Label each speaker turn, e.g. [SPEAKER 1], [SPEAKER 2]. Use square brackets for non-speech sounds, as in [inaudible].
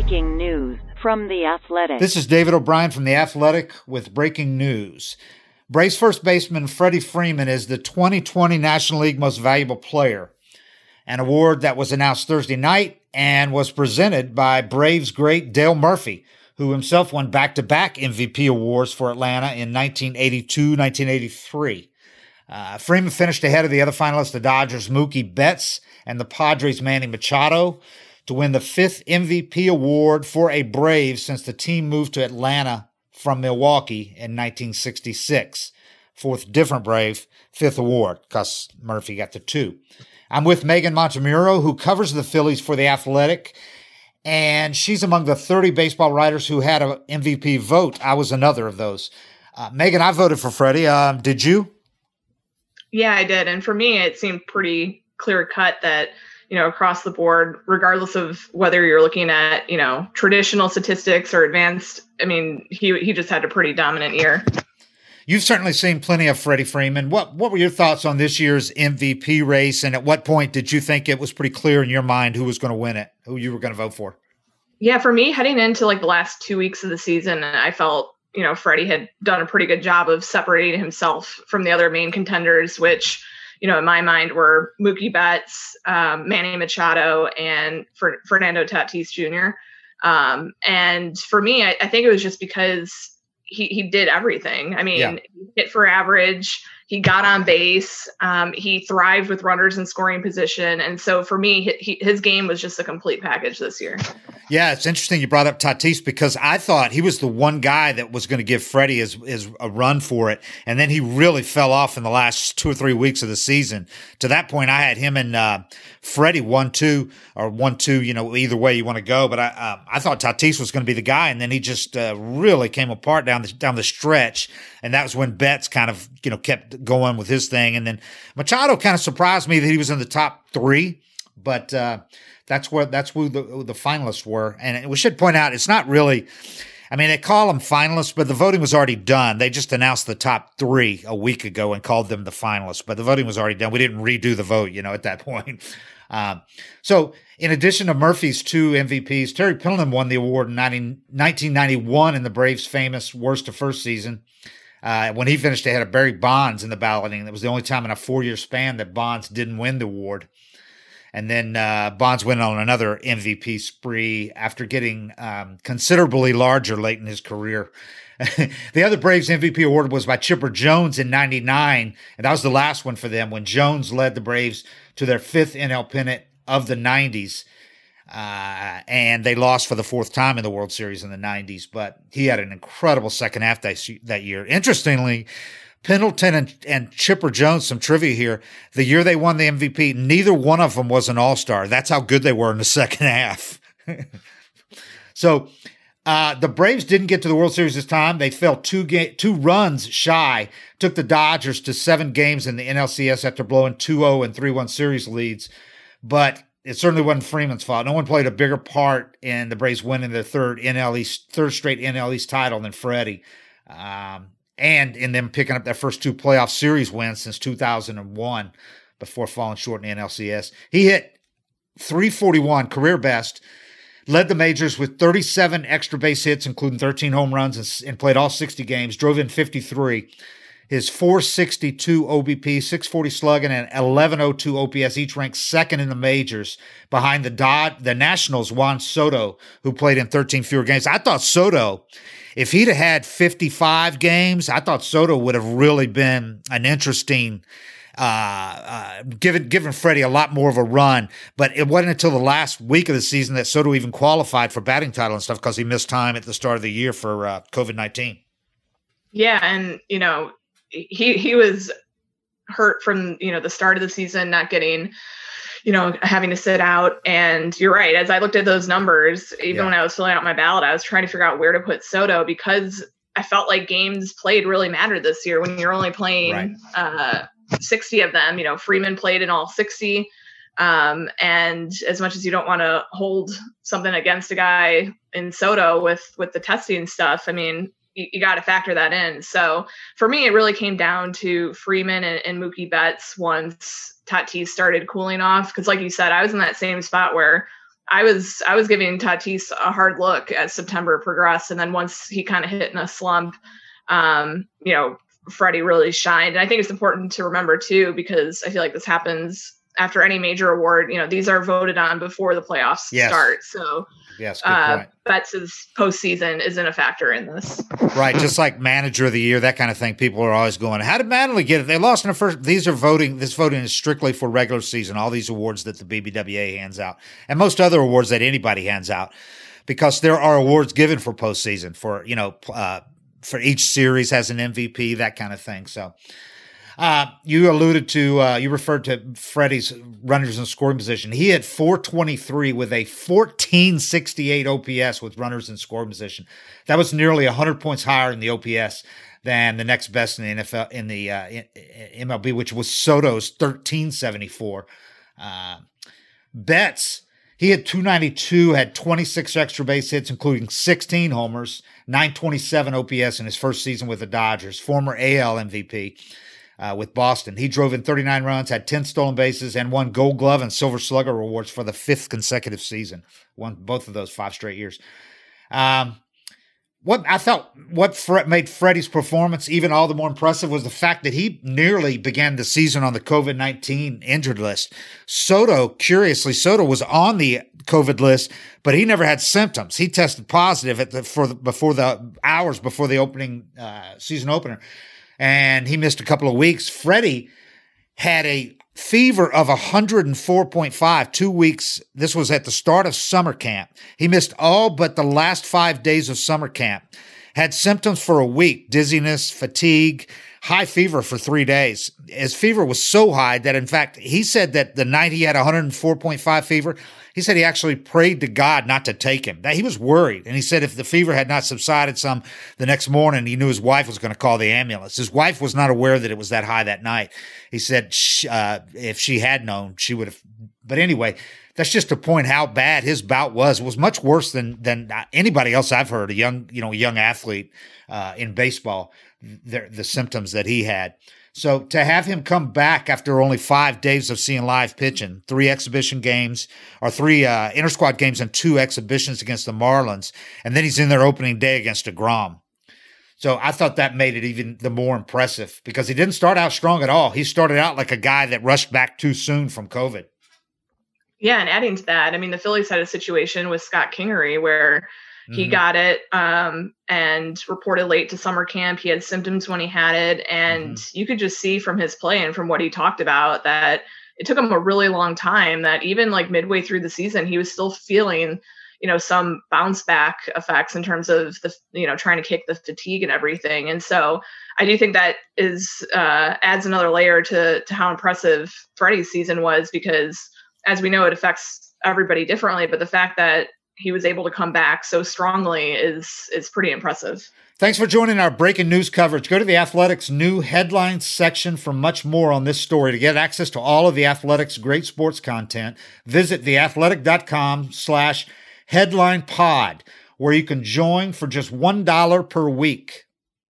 [SPEAKER 1] breaking news from The Athletic.
[SPEAKER 2] This is David O'Brien from The Athletic with breaking news. Braves first baseman Freddie Freeman is the 2020 National League Most Valuable Player, an award that was announced Thursday night and was presented by Braves great Dale Murphy, who himself won back to back MVP awards for Atlanta in 1982 1983. Uh, Freeman finished ahead of the other finalists, the Dodgers' Mookie Betts and the Padres' Manny Machado, to win the fifth MVP award for a Brave since the team moved to Atlanta from Milwaukee in 1966. Fourth different Brave, fifth award, because Murphy got the two. I'm with Megan Montemurro, who covers the Phillies for The Athletic, and she's among the 30 baseball writers who had an MVP vote. I was another of those. Uh, Megan, I voted for Freddie. Um, did you?
[SPEAKER 3] Yeah, I did. And for me, it seemed pretty clear cut that, you know, across the board, regardless of whether you're looking at, you know, traditional statistics or advanced, I mean, he he just had a pretty dominant year.
[SPEAKER 2] You've certainly seen plenty of Freddie Freeman. What what were your thoughts on this year's MVP race and at what point did you think it was pretty clear in your mind who was going to win it, who you were going to vote for?
[SPEAKER 3] Yeah, for me, heading into like the last two weeks of the season, I felt you know, Freddie had done a pretty good job of separating himself from the other main contenders, which, you know, in my mind were Mookie Betts, um, Manny Machado, and Fer- Fernando Tatis Jr. Um, and for me, I, I, think it was just because he, he did everything. I mean, yeah. hit for average, he got on base. Um, he thrived with runners in scoring position, and so for me, he, his game was just a complete package this year.
[SPEAKER 2] Yeah, it's interesting you brought up Tatis because I thought he was the one guy that was going to give Freddie his, his a run for it, and then he really fell off in the last two or three weeks of the season. To that point, I had him and uh, Freddie one two or one two. You know, either way you want to go, but I uh, I thought Tatis was going to be the guy, and then he just uh, really came apart down the down the stretch, and that was when Betts kind of you know kept going with his thing. And then Machado kind of surprised me that he was in the top three, but uh, that's where that's who the, who the finalists were. And we should point out it's not really. I mean, they call them finalists, but the voting was already done. They just announced the top three a week ago and called them the finalists, but the voting was already done. We didn't redo the vote, you know, at that [laughs] point. Um, so, in addition to Murphy's two MVPs, Terry Pendleton won the award in 19, 1991 in the Braves' famous worst of first season. Uh, when he finished ahead of Barry Bonds in the balloting, that was the only time in a four year span that Bonds didn't win the award. And then uh, Bonds went on another MVP spree after getting um, considerably larger late in his career. [laughs] the other Braves MVP award was by Chipper Jones in 99, and that was the last one for them when Jones led the Braves to their fifth NL pennant of the 90s. Uh, and they lost for the fourth time in the World Series in the 90s. But he had an incredible second half that, that year. Interestingly, Pendleton and, and Chipper Jones, some trivia here. The year they won the MVP, neither one of them was an all star. That's how good they were in the [laughs] second half. [laughs] so uh, the Braves didn't get to the World Series this time. They fell two ga- two runs shy. Took the Dodgers to seven games in the NLCS after blowing 2-0 and 3-1 series leads. But it certainly wasn't Freeman's fault. No one played a bigger part in the Braves winning their third NL East, third straight NL East title than Freddie, um, and in them picking up their first two playoff series wins since 2001 before falling short in the NLCS. He hit 341 career best, led the majors with 37 extra base hits, including 13 home runs, and, and played all 60 games. Drove in 53 his 462 OBP, 640 slugging, and 1102 OPS each ranked second in the majors behind the Dodd, the Nationals Juan Soto, who played in 13 fewer games. I thought Soto, if he'd have had 55 games, I thought Soto would have really been an interesting uh, uh, given given Freddie a lot more of a run. But it wasn't until the last week of the season that Soto even qualified for batting title and stuff because he missed time at the start of the year for uh, COVID nineteen.
[SPEAKER 3] Yeah, and you know he he was hurt from you know the start of the season, not getting you know, having to sit out. And you're right. As I looked at those numbers, even yeah. when I was filling out my ballot, I was trying to figure out where to put Soto because I felt like games played really mattered this year when you're only playing right. uh, 60 of them. You know, Freeman played in all 60. Um, and as much as you don't want to hold something against a guy in Soto with with the testing stuff, I mean, you, you got to factor that in. So for me, it really came down to Freeman and, and Mookie Betts once Tatis started cooling off. Because, like you said, I was in that same spot where I was I was giving Tatis a hard look as September progressed, and then once he kind of hit in a slump, um, you know, Freddie really shined. And I think it's important to remember too, because I feel like this happens after any major award. You know, these are voted on before the playoffs yes. start. So
[SPEAKER 2] yes, uh,
[SPEAKER 3] Betts' postseason isn't a factor in this.
[SPEAKER 2] Right, just like manager of the year, that kind of thing. People are always going, "How did Mattingly get it?" They lost in the first. These are voting. This voting is strictly for regular season. All these awards that the BBWA hands out, and most other awards that anybody hands out, because there are awards given for postseason for you know. Uh, for each series has an MVP, that kind of thing. So, uh, you alluded to, uh, you referred to Freddie's runners in scoring position. He had 423 with a 1468 OPS with runners in scoring position. That was nearly 100 points higher in the OPS than the next best in the NFL in the uh, in MLB, which was Soto's 1374. Uh, Betts he had 292, had 26 extra base hits, including 16 homers, 927 OPS in his first season with the Dodgers, former AL MVP uh, with Boston. He drove in 39 runs, had 10 stolen bases, and won Gold Glove and Silver Slugger awards for the fifth consecutive season. Won both of those five straight years. Um, what I thought what made Freddie's performance even all the more impressive was the fact that he nearly began the season on the COVID 19 injured list. Soto, curiously, Soto was on the COVID list, but he never had symptoms. He tested positive at the, for the, before the hours before the opening uh, season opener, and he missed a couple of weeks. Freddie had a fever of 104.5 two weeks. This was at the start of summer camp. He missed all but the last five days of summer camp. Had symptoms for a week dizziness fatigue high fever for three days. His fever was so high that in fact he said that the night he had 104.5 fever he said he actually prayed to God not to take him. That he was worried, and he said if the fever had not subsided some the next morning, he knew his wife was going to call the ambulance. His wife was not aware that it was that high that night. He said uh, if she had known, she would have. But anyway, that's just to point how bad his bout was. It was much worse than than anybody else I've heard. A young, you know, young athlete uh, in baseball, the, the symptoms that he had. So to have him come back after only five days of seeing live pitching, three exhibition games or three uh, inter squad games and two exhibitions against the Marlins, and then he's in their opening day against deGrom. So I thought that made it even the more impressive because he didn't start out strong at all. He started out like a guy that rushed back too soon from COVID.
[SPEAKER 3] Yeah, and adding to that, I mean, the Phillies had a situation with Scott Kingery where he mm-hmm. got it um, and reported late to summer camp. He had symptoms when he had it. And mm-hmm. you could just see from his play and from what he talked about that it took him a really long time that even like midway through the season, he was still feeling, you know, some bounce back effects in terms of the, you know, trying to kick the fatigue and everything. And so I do think that is uh, adds another layer to, to how impressive Freddie's season was because as we know, it affects everybody differently. But the fact that he was able to come back so strongly is is pretty impressive.
[SPEAKER 2] Thanks for joining our breaking news coverage. Go to the Athletics new headlines section for much more on this story. To get access to all of the Athletics great sports content, visit theathletic.com slash headline pod, where you can join for just $1 per week.